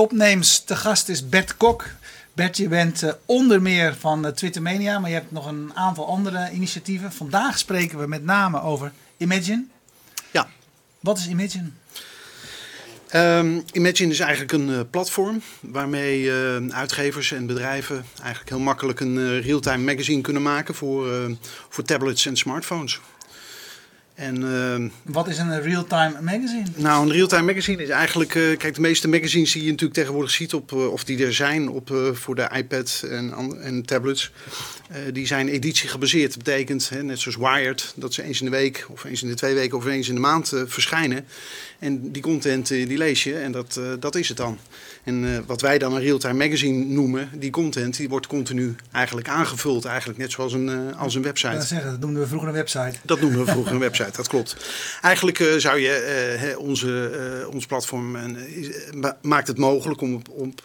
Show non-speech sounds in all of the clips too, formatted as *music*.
Topnames. De gast is Bert Kok. Bert, je bent uh, onder meer van uh, Twittermania, maar je hebt nog een aantal andere initiatieven. Vandaag spreken we met name over Imagine. Ja. Wat is Imagine? Um, Imagine is eigenlijk een uh, platform waarmee uitgevers en bedrijven eigenlijk heel makkelijk een real-time magazine kunnen maken voor, voor tablets en smartphones. En, uh, Wat is een real-time magazine? Nou, een real-time magazine is eigenlijk... Uh, kijk, de meeste magazines die je natuurlijk tegenwoordig ziet... Op, uh, of die er zijn op, uh, voor de iPad en, en tablets... die zijn editie gebaseerd. Dat betekent, hè, net zoals Wired... dat ze eens in de week of eens in de twee weken... of eens in de maand verschijnen. En die content die lees je en dat, dat is het dan. En wat wij dan een real-time magazine noemen, die content, die wordt continu eigenlijk aangevuld. Eigenlijk net zoals een, als een website. Dat, zeggen, dat noemden we vroeger een website. Dat noemen we vroeger een website, dat klopt. Eigenlijk uh, zou je onze, ons platform maakt het mogelijk om op.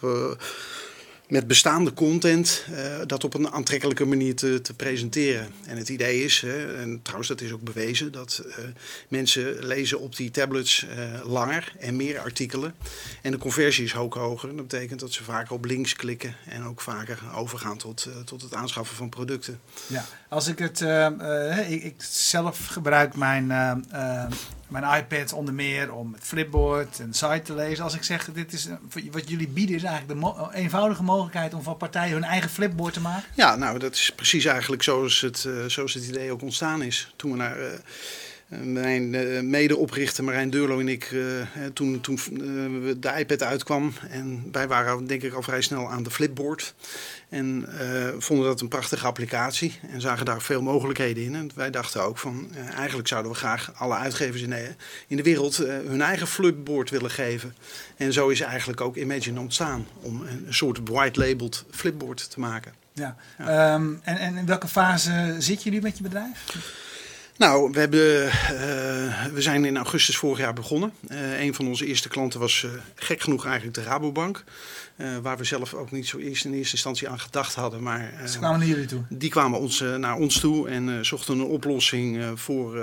met bestaande content uh, dat op een aantrekkelijke manier te, te presenteren. En het idee is, hè, en trouwens dat is ook bewezen, dat uh, mensen lezen op die tablets uh, langer en meer artikelen. En de conversie is ook hoger. Dat betekent dat ze vaker op links klikken en ook vaker overgaan tot, tot het aanschaffen van producten. Ja, als ik het, ik, zelf gebruik mijn mijn iPad onder meer om het flipboard en site te lezen. Als ik zeg, dit is, wat jullie bieden is eigenlijk de eenvoudige mogelijkheid om van partijen hun eigen flipboard te maken? Ja, nou dat is precies eigenlijk zoals het, uh, zoals het idee ook ontstaan is. Toen we naar... Uh, mijn uh, medeoprichter Marijn Deurlo en ik, toen, toen de iPad uitkwam. En wij waren denk ik al vrij snel aan de flipboard. En uh, vonden dat een prachtige applicatie en zagen daar veel mogelijkheden in. En wij dachten ook van, uh, eigenlijk zouden we graag alle uitgevers in de, in de wereld uh, hun eigen flipboard willen geven. En zo is eigenlijk ook Imagine ontstaan, om een, soort white-labeled flipboard te maken. Ja. ja. Um, en, en in welke fase zit je nu met je bedrijf? Nou, we, hebben, uh, we zijn in augustus vorig jaar begonnen. Uh, een van onze eerste klanten was uh, gek genoeg eigenlijk de Rabobank. waar we zelf ook niet zo eerst in eerste instantie aan gedacht hadden. Maar, Ze kwamen naar jullie toe? Die kwamen ons, naar ons toe en zochten een oplossing voor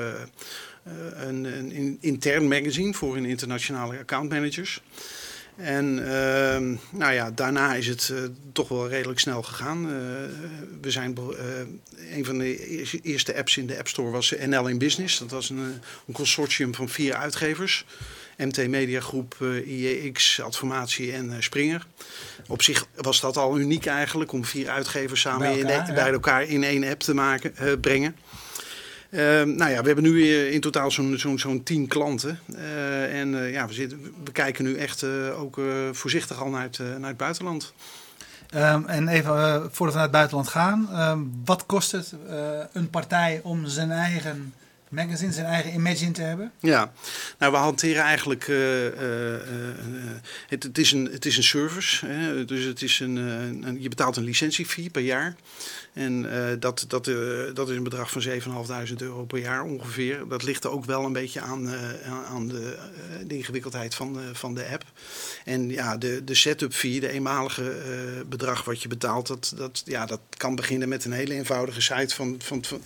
een, een, intern magazine voor hun internationale accountmanagers. En uh, nou ja, daarna is het uh, toch wel redelijk snel gegaan. Uh, we zijn eh, een van de eerste apps in de App Store was NL in Business. Dat was een, een consortium van vier uitgevers. MT Media Groep, IEX, Adformatie en Springer. Op zich was dat al uniek eigenlijk om vier uitgevers samen bij elkaar, in, ja. bij elkaar in één app te maken, brengen. Uh, nou ja, we hebben nu in totaal zo'n zo'n zo'n tien klanten. Uh, en uh, ja, we, zitten, we kijken nu echt ook voorzichtig al naar het, naar het buitenland. Um, en even voordat we naar het buitenland gaan, um, wat kost het een partij om zijn eigen magazine, zijn eigen imagine te hebben? Ja, nou we hanteren eigenlijk, uh, uh, uh, het, het, is een, het is een service, hè? dus het is een, je betaalt een licentiefee per jaar. En dat, dat, dat is een bedrag van 7.500 euro per jaar ongeveer. Dat ligt er ook wel een beetje aan, aan de, de, ingewikkeldheid van, van de app. En ja, de, de setup fee, de eenmalige bedrag wat je betaalt, dat, dat, ja, dat kan beginnen met een hele eenvoudige site van, van, van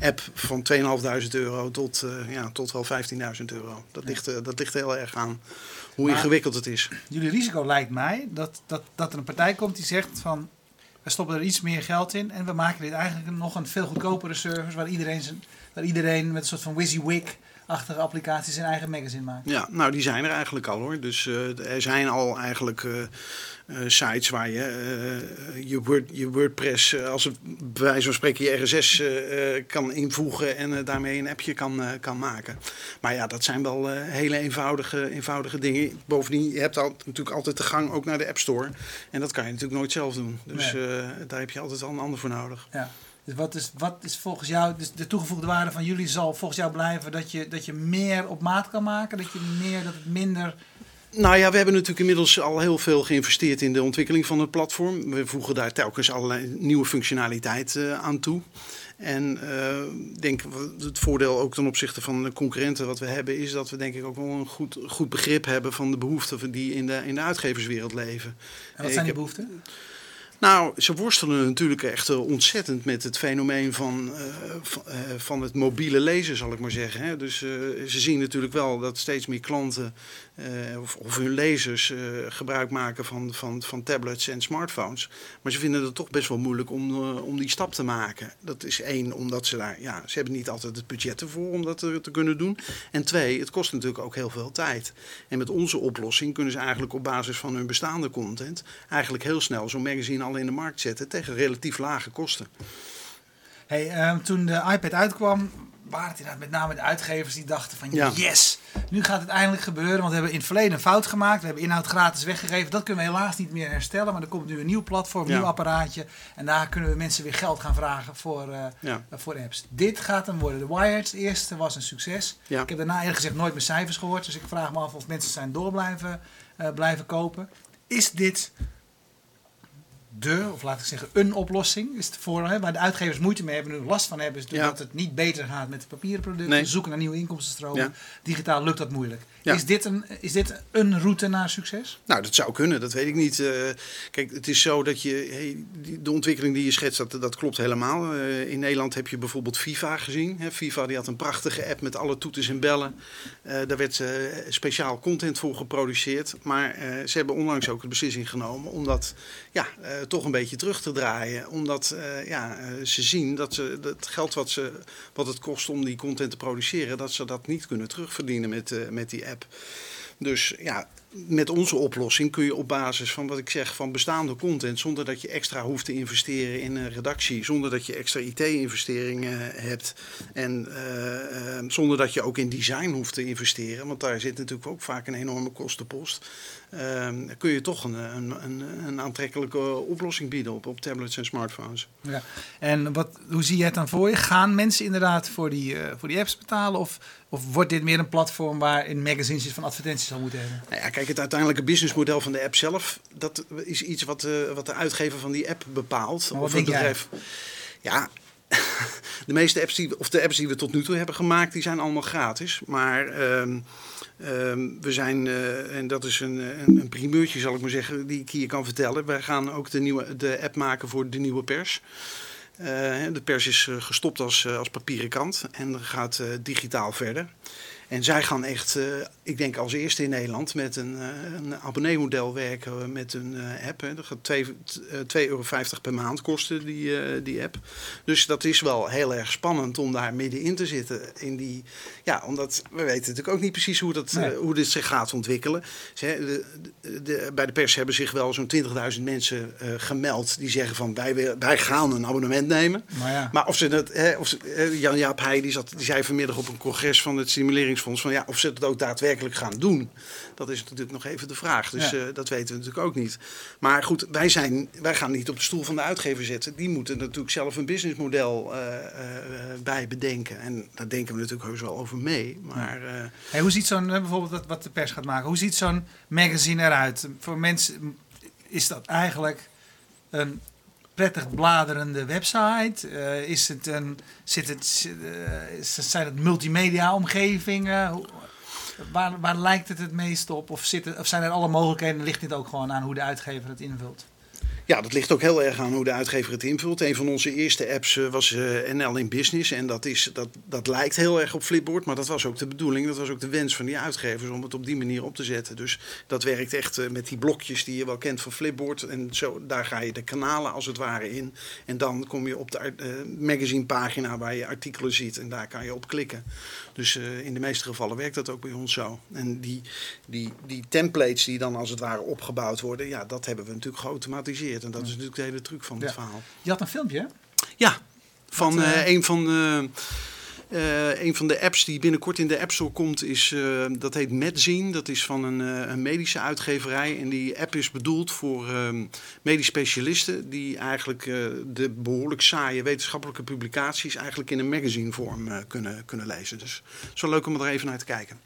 app van 2.500 euro tot, ja, tot wel 15.000 euro. Dat, ligt, dat ligt heel erg aan hoe maar ingewikkeld het is. Jullie risico lijkt mij dat, dat, dat er een partij komt die zegt van we stoppen er iets meer geld in en we maken dit eigenlijk nog een veel goedkopere service waar iedereen, zijn, waar iedereen met een soort van WYSIWYG achtige applicaties zijn eigen magazine maakt. Ja, nou die zijn er eigenlijk al hoor. Dus uh, er zijn al eigenlijk uh, uh, sites waar je je, Word, je WordPress, als het bij wijze van spreken je RSS kan invoegen en daarmee een appje kan, kan maken. Maar ja, dat zijn wel hele eenvoudige, eenvoudige dingen. Bovendien, je hebt al, natuurlijk altijd de gang ook naar de App Store. En dat kan je natuurlijk nooit zelf doen. Dus nee. daar heb je altijd al een ander voor nodig. Ja. Dus wat is, wat is volgens jou, dus de toegevoegde waarde van jullie zal volgens jou blijven dat je, dat je meer op maat kan maken? Dat je meer, dat het minder. Nou ja, we hebben natuurlijk inmiddels al heel veel geïnvesteerd in de ontwikkeling van het platform. We voegen daar telkens allerlei nieuwe functionaliteit uh, aan toe. En uh, denk het voordeel ook ten opzichte van de concurrenten wat we hebben, is dat we denk ik ook wel een goed, goed begrip hebben van de behoeften die in de, in de uitgeverswereld leven. En wat zijn die behoeften? Nou, ze worstelen natuurlijk echt eh, ontzettend met het fenomeen van, van, uh, van, het mobiele lezen, zal ik maar zeggen. Dus ze zien natuurlijk wel dat steeds meer klanten of, of, hun lezers gebruik maken van, van, van tablets en smartphones. Maar ze vinden het toch best wel moeilijk om, om die stap te maken. Dat is één, omdat ze daar, ja, ze hebben niet altijd het budget ervoor om dat te, te kunnen doen. En twee, het kost natuurlijk ook heel veel tijd. En met onze oplossing kunnen ze eigenlijk op basis van hun bestaande content eigenlijk heel snel zo'n magazine al in de markt zetten tegen relatief lage kosten. Hey, um, toen de iPad uitkwam, waren het inderdaad met name de uitgevers die dachten van ja. yes, nu gaat het eindelijk gebeuren. Want we hebben in het verleden een fout gemaakt. We hebben inhoud gratis weggegeven. Dat kunnen we helaas niet meer herstellen. Maar er komt nu een nieuw platform, een nieuw apparaatje. En daar kunnen we mensen weer geld gaan vragen voor, uh, ja. voor apps. Dit gaat hem worden. De Wired, eerste, was een succes. Ik heb daarna eerlijk gezegd nooit meer cijfers gehoord. Dus ik vraag me af of mensen zijn door blijven, uh, blijven kopen. Is dit de, of laat ik zeggen, een oplossing is het voor, hè, waar de uitgevers moeite mee hebben, nu last van hebben, is dat het niet beter gaat met de papieren producten. Nee. Zoeken naar nieuwe inkomstenstromen. Digitaal lukt dat moeilijk. Is, dit een, is dit een route naar succes? Nou, dat zou kunnen, dat weet ik niet. Uh, kijk, het is zo dat je, hey, de ontwikkeling die je schetst, dat, dat klopt helemaal. Uh, in Nederland heb je bijvoorbeeld FIFA gezien. Hè. FIFA die had een prachtige app met alle toeters en bellen. Uh, daar werd speciaal content voor geproduceerd. Maar ze hebben onlangs ook de beslissing genomen om dat ja, toch een beetje terug te draaien. Omdat ja, ze zien dat ze het geld wat, ze, wat het kost om die content te produceren, dat ze dat niet kunnen terugverdienen met, met die app. Dus ja, met onze oplossing kun je op basis van wat ik zeg van bestaande content, zonder dat je extra hoeft te investeren in een redactie, zonder dat je extra IT-investeringen hebt en uh, uh, zonder dat je ook in design hoeft te investeren, want daar zit natuurlijk ook vaak een enorme kostenpost. Uh, kun je toch een, een, een, een, aantrekkelijke oplossing bieden op, op tablets en smartphones. Ja. En wat, hoe zie je het dan voor je? Gaan mensen inderdaad voor die, voor die apps betalen? Of, of wordt dit meer een platform waar in magazines van advertenties zal moeten hebben? Nou ja, kijk, het uiteindelijke businessmodel van de app zelf, dat is iets wat, uh, wat de uitgever van die app bepaalt. Of het bedrijf. Ja, *laughs* de meeste apps die, of de apps die we tot nu toe hebben gemaakt, die zijn allemaal gratis. Maar uh, uh, we zijn, uh, en dat is een, een, een, primeurtje zal ik maar zeggen, die ik hier kan vertellen. Wij gaan ook de, nieuwe, de app maken voor de nieuwe pers. Uh, de pers is gestopt als, als papieren krant en gaat digitaal verder. En zij gaan echt, uh, ik denk als eerste in Nederland, met een, uh, een abonneemodel werken met een uh, app. Hè. Dat gaat 2,50 euro per maand kosten, die, die app. Dus dat is wel heel erg spannend om daar middenin te zitten. In die, ja, omdat we weten natuurlijk ook niet precies hoe, dat, nee. hoe dit zich gaat ontwikkelen. Ze, de, de, bij de pers hebben zich wel zo'n 20.000 mensen gemeld die zeggen van wij, wij gaan een abonnement nemen. Maar, ja. maar of ze dat, hè, of Jan-Jaap Heij die, zat, die zei vanmiddag op een congres van het van ja, of ze het ook daadwerkelijk gaan doen. Dat is natuurlijk nog even de vraag. Dus ja. uh, dat weten we natuurlijk ook niet. Maar goed, wij, zijn, wij gaan niet op de stoel van de uitgever zitten. Die moeten natuurlijk zelf een businessmodel uh, uh, bij bedenken. En daar denken we natuurlijk heus wel over mee. Maar, hey, hoe ziet zo'n, bijvoorbeeld wat de pers gaat maken, hoe ziet zo'n magazine eruit? Voor mensen is dat eigenlijk een prettig bladerende website? Uh, is het een, zit het, uh, zijn het multimedia omgevingen? Waar, waar lijkt het het meest op? Of, zit of zijn er alle mogelijkheden? Ligt dit ook gewoon aan hoe de uitgever het invult? Ja, dat ligt ook heel erg aan hoe de uitgever het invult. Een van onze eerste apps eh, was uh, NL in Business. En dat, is, dat, dat lijkt heel erg op Flipboard. Maar dat was ook de bedoeling. Dat was ook de wens van die uitgevers om het op die manier op te zetten. Dus dat werkt echt uh, met die blokjes die je wel kent van Flipboard. En zo, daar ga je de kanalen als het ware in. En dan kom je op de magazinepagina waar je artikelen ziet. En daar kan je op klikken. Dus in de meeste gevallen werkt dat ook bij ons zo. En die, die, die templates die dan als het ware opgebouwd worden. Ja, dat hebben we natuurlijk geautomatiseerd. En dat is natuurlijk de hele truc van het verhaal. Je had een filmpje, hè? Ja, van uh, uh, een van de... Uh, een van de apps die binnenkort in de App Store komt, is, uh, dat heet Medzine. Dat is van een, uh, een, medische uitgeverij. En die app is bedoeld voor medisch specialisten die eigenlijk de behoorlijk saaie wetenschappelijke publicaties eigenlijk in een magazinevorm kunnen, kunnen lezen. Dus het is wel leuk om er even naar te kijken.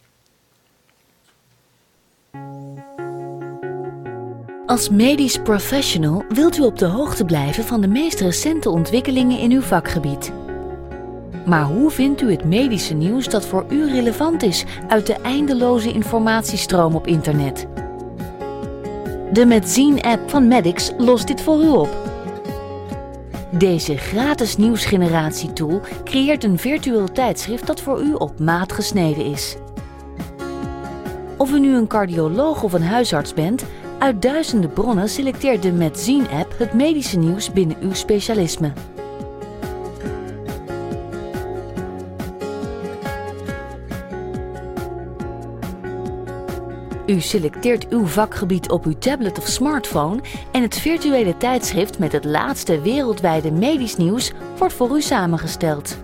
Als medisch professional wilt u op de hoogte blijven van de meest recente ontwikkelingen in uw vakgebied. Maar hoe vindt u het medische nieuws dat voor u relevant is uit de eindeloze informatiestroom op internet? De Medzine-app van Medix lost dit voor u op. Deze gratis nieuwsgeneratietool creëert een virtueel tijdschrift dat voor u op maat gesneden is. Of u nu een cardioloog of een huisarts bent, uit duizenden bronnen selecteert de MedZine-app het medische nieuws binnen uw specialisme. U selecteert uw vakgebied op uw tablet of smartphone en het virtuele tijdschrift met het laatste wereldwijde medisch nieuws wordt voor u samengesteld.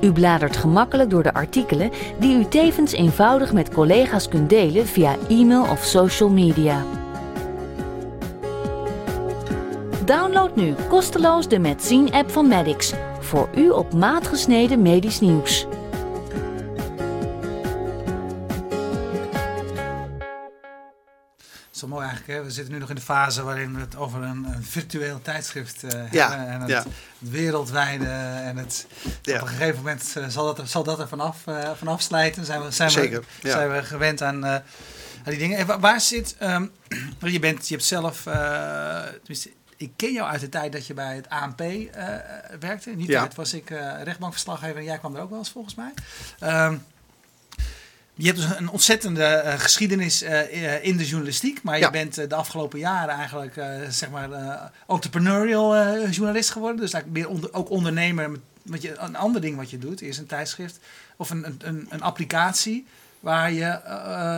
U bladert gemakkelijk door de artikelen die u tevens eenvoudig met collega's kunt delen via e-mail of social media. Download nu kosteloos de MedZine-app van Medix voor u op maat gesneden medisch nieuws. Hè? We zitten nu nog in de fase waarin we het over een, een virtueel tijdschrift uh, Ja, hebben. En het, ja. het wereldwijde. En het, Ja. op een gegeven moment uh, zal, dat er, zal dat er vanaf, uh, vanaf slijten. Zijn we, zijn Zeker, we, zijn we gewend aan, aan die dingen. En waar, waar zit... Um, *clears throat* je, bent, je hebt zelf... ik ken jou uit de tijd dat je bij het ANP werkte. In die Ja. tijd was ik rechtbankverslaggever en jij kwam er ook wel eens volgens mij. Um, je hebt dus een ontzettende uh, geschiedenis uh, in de journalistiek, maar je bent uh, de afgelopen jaren eigenlijk zeg maar entrepreneurial journalist geworden. Dus eigenlijk meer onder, ook ondernemer. Wat je, een ander ding wat je doet is een tijdschrift of een, een, een applicatie waar je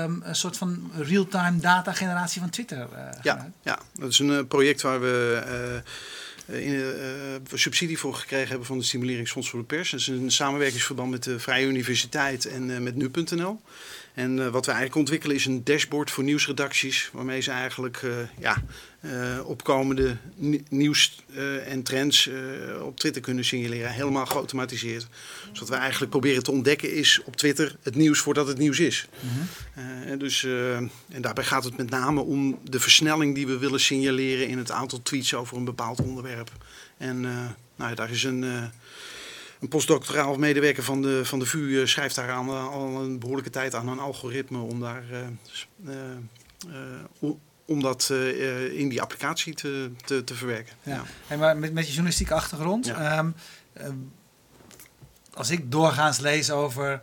um, een soort van real-time data generatie van Twitter ja, ja, dat is een project waar we subsidie voor gekregen hebben van de Stimuleringsfonds voor de Pers. Dat is een samenwerkingsverband met de Vrije Universiteit en uh, met nu.nl. En uh, wat we eigenlijk ontwikkelen is een dashboard voor nieuwsredacties, waarmee ze eigenlijk ja, opkomende nieuws en trends op Twitter kunnen signaleren, helemaal geautomatiseerd. Dus wat we eigenlijk proberen te ontdekken is op Twitter het nieuws voordat het nieuws is. -hmm. dus, en daarbij gaat het met name om de versnelling die we willen signaleren in het aantal tweets over een bepaald onderwerp. En nou, daar is een een postdoctoraal medewerker van de, van de VU schrijft daar aan, al een behoorlijke tijd aan een algoritme om, daar, uh, om dat uh, in die applicatie te, te, te verwerken. Ja. ja. Hey, maar met, met je journalistieke achtergrond, ja. um, als ik doorgaans lees over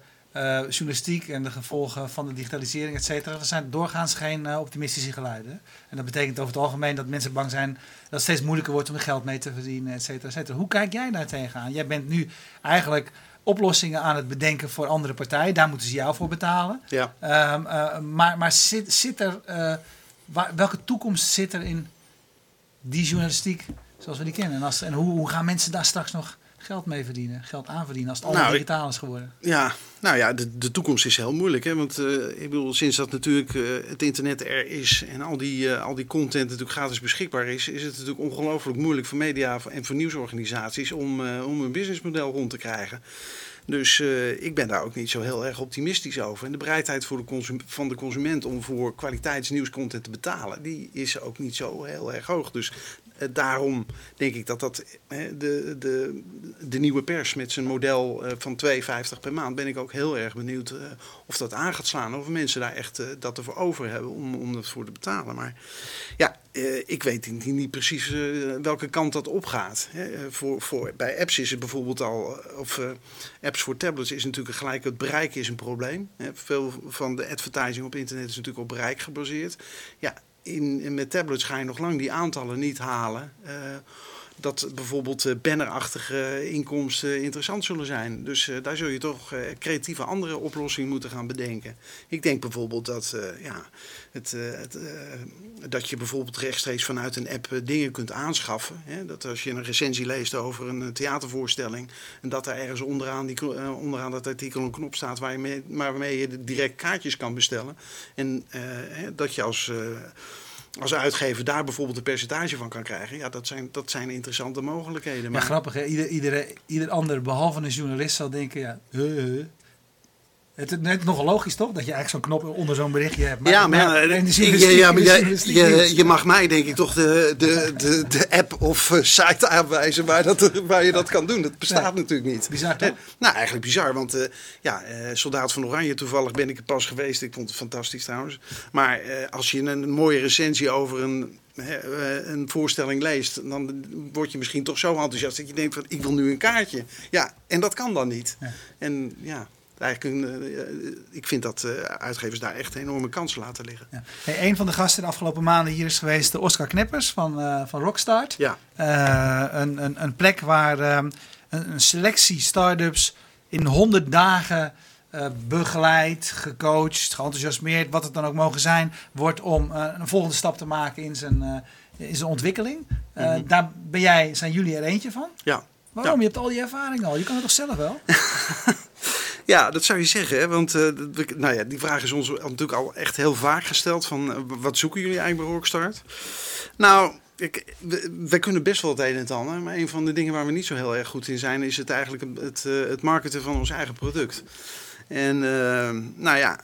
journalistiek en de gevolgen van de digitalisering, et cetera, er zijn doorgaans geen optimistische geluiden. En dat betekent over het algemeen dat mensen bang zijn dat het steeds moeilijker wordt om er geld mee te verdienen, et cetera, et cetera. Hoe kijk jij daar tegenaan? Jij bent nu eigenlijk oplossingen aan het bedenken voor andere partijen. Daar moeten ze jou voor betalen. Ja. Um, uh, maar maar zit, zit er, waar, welke toekomst zit er in die journalistiek zoals we die kennen? En, als, en hoe, hoe gaan mensen daar straks nog geld mee verdienen, geld aan verdienen als het allemaal Nou, digitaal is geworden? Ja, nou ja, de, de toekomst is heel moeilijk. Hè? Want uh, ik bedoel, sinds dat natuurlijk uh, het internet er is en al die, uh, al die content natuurlijk gratis beschikbaar is, is het natuurlijk ongelooflijk moeilijk voor media en voor nieuwsorganisaties om, om een businessmodel rond te krijgen. Dus ik ben daar ook niet zo heel erg optimistisch over. En de bereidheid voor de van de consument om voor kwaliteitsnieuwscontent te betalen, die is ook niet zo heel erg hoog. Dus daarom denk ik dat dat de, de, de nieuwe pers met zijn model van 2,50 per maand, ben ik ook heel erg benieuwd of dat aan gaat slaan. Of mensen daar echt dat ervoor over hebben om, om dat voor te betalen. Maar ja, ik weet niet, niet precies welke kant dat opgaat. Voor, voor, bij apps is het bijvoorbeeld al, of apps voor tablets is natuurlijk gelijk het bereik is een probleem. Veel van de advertising op internet is natuurlijk op bereik gebaseerd. Ja, in, in, met tablets ga je nog lang die aantallen niet halen. Dat bijvoorbeeld bannerachtige inkomsten interessant zullen zijn. Dus uh, daar zul je toch uh, creatieve andere oplossingen moeten gaan bedenken. Ik denk bijvoorbeeld dat, ja, het, het, dat je bijvoorbeeld rechtstreeks vanuit een app dingen kunt aanschaffen. Hè? Dat als je een recensie leest over een theatervoorstelling en dat er ergens onderaan, die, onderaan dat artikel een knop staat waar je mee, waarmee je direct kaartjes kan bestellen. En dat je als als uitgever daar bijvoorbeeld een percentage van kan krijgen, ja, dat zijn, dat zijn interessante mogelijkheden. Maar... Ja, grappig hè. Ieder, ieder, ieder ander, behalve een journalist, zal denken, ja, uh, het is net nog logisch toch, dat je eigenlijk zo'n knop onder zo'n berichtje hebt. Maar, ja, maar, maar ja, ja, maar je, je, je, mag mij denk ik toch de, de, de, de app of uh, site aanwijzen waar, dat, waar je dat kan doen. Dat bestaat natuurlijk niet. Bizar toch? Eh, nou, eigenlijk bizar, want uh, ja, uh, Soldaat van Oranje, toevallig ben ik er pas geweest. Ik vond het fantastisch trouwens. Maar als je een mooie recensie over een een voorstelling leest, dan word je misschien toch zo enthousiast dat je denkt van ik wil nu een kaartje. Ja, en dat kan dan niet. Ja. En ja, eigenlijk een, ik vind dat uitgevers daar echt enorme kansen laten liggen. Ja. Hey, een van de gasten de afgelopen maanden hier is geweest de Oscar Kneppers van, uh, van Rockstart. Ja. een, een, een plek waar een, een selectie start-ups in 100 dagen uh, begeleid, gecoacht, geenthousiasmeerd, wat het dan ook mogen zijn, wordt om een volgende stap te maken in zijn, in zijn ontwikkeling. Mm-hmm. Daar ben jij, zijn jullie er eentje van? Ja. Waarom? Ja. Je hebt al die ervaring al. Je kan het toch zelf wel? *laughs* ja, dat zou je zeggen. Want nou ja, die vraag is ons natuurlijk al echt heel vaak gesteld. Van, wat zoeken jullie eigenlijk bij Rockstart? Nou, ik, wij kunnen best wel het een en het ander. Maar een van de dingen waar we niet zo heel erg goed in zijn... is het eigenlijk het, het marketen van ons eigen product. En nou ja,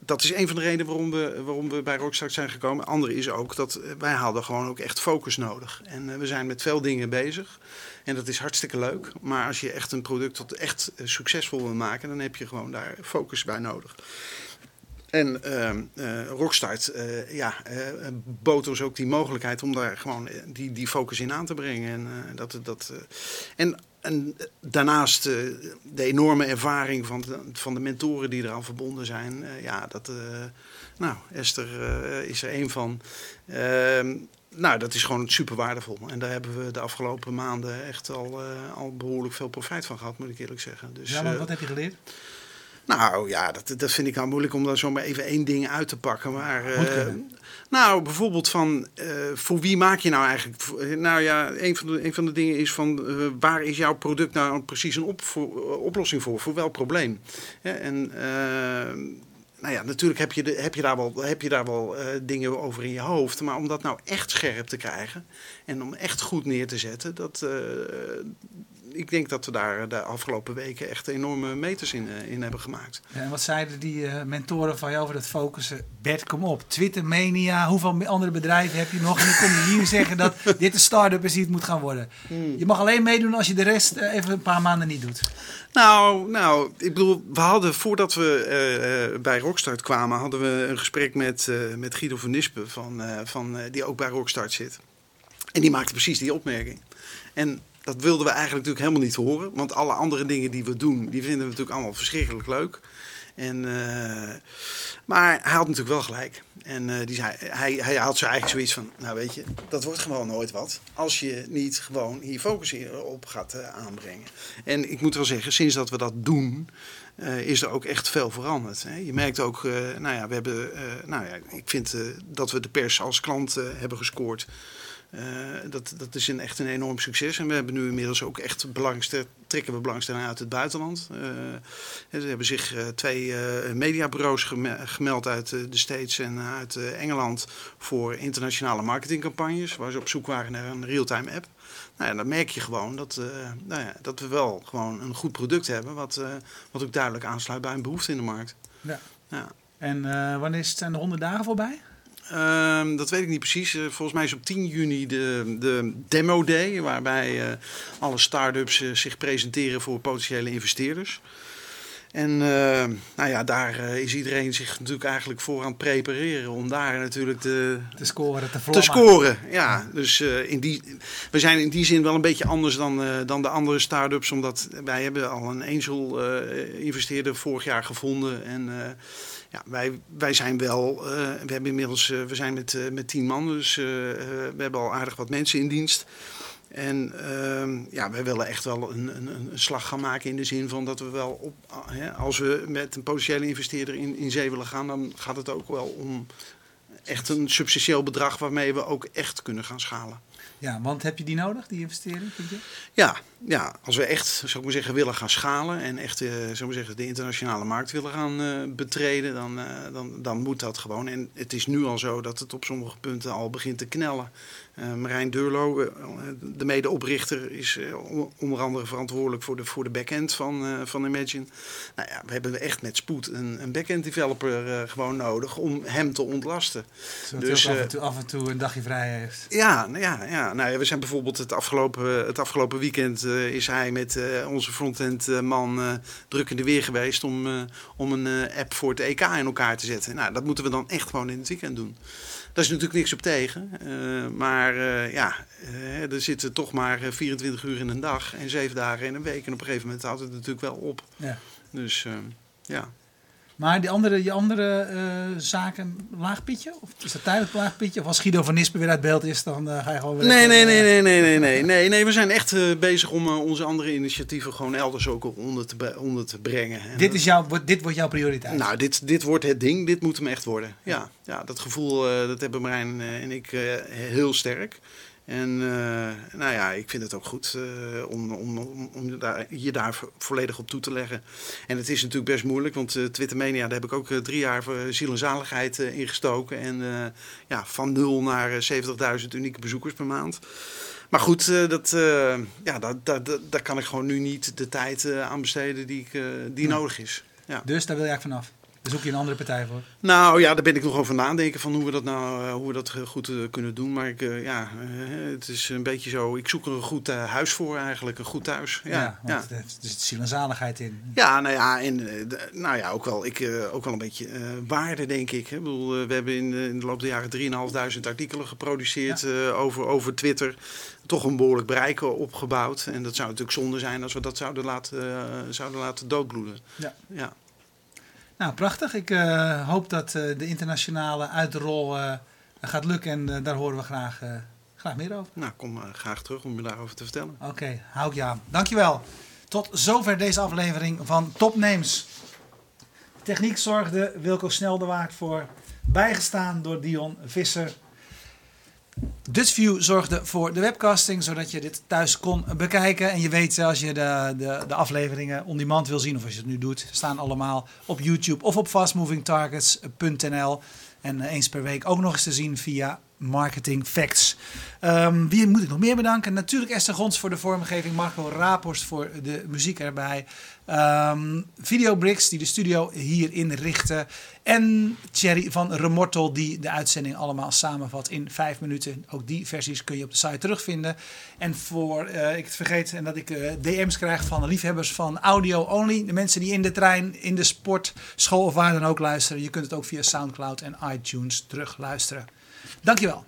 dat is een van de redenen waarom we, waarom we bij Rockstart zijn gekomen. Andere is ook dat wij hadden gewoon ook echt focus nodig. En we zijn met veel dingen bezig. En dat is hartstikke leuk. Maar als je echt een product tot echt succesvol wil maken, dan heb je gewoon daar focus bij nodig. En uh, Rockstart uh, ja, bood ons ook die mogelijkheid om daar gewoon die, die focus in aan te brengen. En, dat, dat, en, en daarnaast de enorme ervaring van de, van de mentoren die eraan verbonden zijn. ja, dat, nou, Esther is er één van. Nou, dat is gewoon super waardevol. En daar hebben we de afgelopen maanden echt al, al behoorlijk veel profijt van gehad, moet ik eerlijk zeggen. Dus, ja, maar wat heb je geleerd? Nou ja, dat, dat vind ik nou moeilijk om daar zomaar even één ding uit te pakken. Maar uh, nou, bijvoorbeeld van uh, voor wie maak je nou eigenlijk? Nou ja, een van de, een van de dingen is van uh, waar is jouw product nou precies een op, voor, oplossing voor? Voor welk probleem? Ja, en nou ja, natuurlijk heb je, de, heb je daar wel, heb je daar wel dingen over in je hoofd. Maar om dat nou echt scherp te krijgen en om echt goed neer te zetten, dat ik denk dat we daar de afgelopen weken echt enorme meters in, in hebben gemaakt. Ja, en wat zeiden die uh, mentoren van jou over dat focussen? Bert, kom op. Twitter Mania, hoeveel andere bedrijven heb je nog? En dan kom je hier *laughs* zeggen dat dit een start-up is die het moet gaan worden. Hmm. Je mag alleen meedoen als je de rest even een paar maanden niet doet. Nou, nou, ik bedoel, we hadden voordat we uh, bij Rockstart kwamen, hadden we een gesprek met, met Guido van Nispen, van, van, die ook bij Rockstart zit. En die maakte precies die opmerking. En dat wilden we eigenlijk natuurlijk helemaal niet horen. Want alle andere dingen die we doen, die vinden we natuurlijk allemaal verschrikkelijk leuk. En, uh, maar hij had natuurlijk wel gelijk. En uh, die zei, hij, hij had zo eigenlijk zoiets van, nou weet je, dat wordt gewoon nooit wat. Als je niet gewoon hier focus op gaat uh, aanbrengen. En ik moet wel zeggen, sinds dat we dat doen, is er ook echt veel veranderd. Hè. Je merkt ook, nou ja, we hebben, nou ja, ik vind dat we de pers als klant hebben gescoord. Uh, dat, dat is een, echt een enorm succes. En we hebben nu inmiddels ook echt belangstelling, trekken we belangstelling uit het buitenland. Uh, er hebben zich uh, twee mediabureaus gemeld uit de States en uit Engeland voor internationale marketingcampagnes, waar ze op zoek waren naar een real-time app. Nou ja, dan merk je gewoon dat, nou ja, dat we wel gewoon een goed product hebben, wat, wat ook duidelijk aansluit bij een behoefte in de markt. Ja. ja. En wanneer zijn de 100 dagen voorbij? Um, dat weet ik niet precies. Uh, volgens mij is op 10 juni de, de Demo Day, waarbij uh, alle start-ups uh, zich presenteren voor potentiële investeerders. En nou ja, daar is iedereen zich natuurlijk eigenlijk voor aan het prepareren om daar natuurlijk de, te scoren. Te, te scoren, ja. Dus in die, we zijn in die zin wel een beetje anders dan, dan de andere start-ups, omdat wij hebben al een angel investeerder vorig jaar gevonden en ja, wij, wij zijn wel, uh, we hebben inmiddels, uh, we zijn met, uh, met tien man, dus we hebben al aardig wat mensen in dienst. En ehm, ja, wij willen echt wel een, een, een, slag gaan maken in de zin van dat we wel op, als we met een potentiële investeerder in, in zee willen gaan, dan gaat het ook wel om echt een substantieel bedrag waarmee we ook echt kunnen gaan schalen. Ja, want heb je die nodig, die investering, vind je? Ja, ja, als we echt, zou ik maar zeggen, willen gaan schalen en echt, uh, zou maar zeggen, de internationale markt willen gaan uh, betreden, dan, uh, dan, dan moet dat gewoon. En het is nu al zo dat het op sommige punten al begint te knellen. Marijn Deurlo, de medeoprichter, is onder andere verantwoordelijk voor de, voor de backend van, van Imagine. Nou ja, we hebben echt met spoed een, een backend developer gewoon nodig om hem te ontlasten. Zodat dus, af en, toe, af en toe een dagje vrij heeft. Ja, nou ja, ja, nou ja, we zijn bijvoorbeeld het afgelopen, het afgelopen weekend is hij met uh, onze frontend uh, man druk in de weer geweest om, om een app voor het EK in elkaar te zetten. Nou, dat moeten we dan echt gewoon in het weekend doen. Daar is natuurlijk niks op tegen. Uh, maar uh, ja, uh, er zitten toch maar 24 uur in een dag en 7 dagen in een week. En op een gegeven moment houdt het natuurlijk wel op. Ja. Dus ja. Maar die andere, die andere uh, zaken, laagpietje? Of is dat tijdelijk laagpietje? Of als Guido van Nispen weer uit beeld is, dan uh, ga je gewoon weer... Nee, nee, nee, nee, nee, nee, nee, nee, nee. We zijn echt uh, bezig om onze andere initiatieven gewoon elders ook onder te, onder te brengen. En dit, is jouw, dit wordt jouw prioriteit? Nou, dit, dit wordt het ding. Dit moet hem echt worden. Ja, ja dat gevoel, dat hebben Marijn en ik heel sterk. En uh, nou ja, ik vind het ook goed uh, om, om, om daar, je daar volledig op toe te leggen. En het is natuurlijk best moeilijk, want uh, Twitter Mania, daar heb ik ook drie jaar voor ziel en zaligheid ingestoken. En ja, van nul naar 70.000 unieke bezoekers per maand. Maar goed, dat, ja, daar, daar, daar kan ik gewoon nu niet de tijd aan besteden die, ik, die nodig is. Ja. Dus daar wil eigenlijk vanaf? Daar zoek je een andere partij voor? Nou ja, daar ben ik nog over nadenken van hoe we dat nou hoe we dat goed uh, kunnen doen. Maar ik, ja, het is een beetje zo. Ik zoek er een goed huis voor eigenlijk, een goed thuis. Ja, ja, ja. Er zit ziel en zaligheid in. Ja, nou ja, en nou ja, ook wel, ik, ook wel een beetje waarde denk ik. Hè. Ik bedoel, we hebben in, in de loop der jaren 3.500 artikelen geproduceerd ja. over, over Twitter toch een behoorlijk bereik opgebouwd. En dat zou natuurlijk zonde zijn als we dat zouden laten, zouden laten doodbloeden. Ja. ja. Nou, prachtig. Ik uh, hoop dat uh, de internationale uitrol uh, gaat lukken en daar horen we graag, graag meer over. Nou, kom graag terug om je daarover te vertellen. Oké, okay, hou ik je aan. Dankjewel. Tot zover deze aflevering van Top Names. Techniek zorgde Wilco Sneldewaard voor, bijgestaan door Dion Visser. Dutchview zorgde voor de webcasting, zodat je dit thuis kon bekijken. En je weet, als je de, de, de afleveringen on demand wil zien, of als je het nu doet, staan allemaal op YouTube of op fastmovingtargets.nl. En eh, eens per week ook nog eens te zien via Marketing Facts. Um, wie moet ik nog meer bedanken? Natuurlijk Esther Gons voor de vormgeving, Marco Raporst voor de muziek erbij. Um, Videobricks die de studio hier inrichten. En Thierry van Remortel die de uitzending allemaal samenvat in vijf minuten. Ook die versies kun je op de site terugvinden. En voor, uh, ik het vergeet en dat ik uh, DM's krijg van liefhebbers van audio only. De mensen die in de trein, in de sport, school of waar dan ook luisteren. Je kunt het ook via Soundcloud en iTunes terugluisteren. Dankjewel.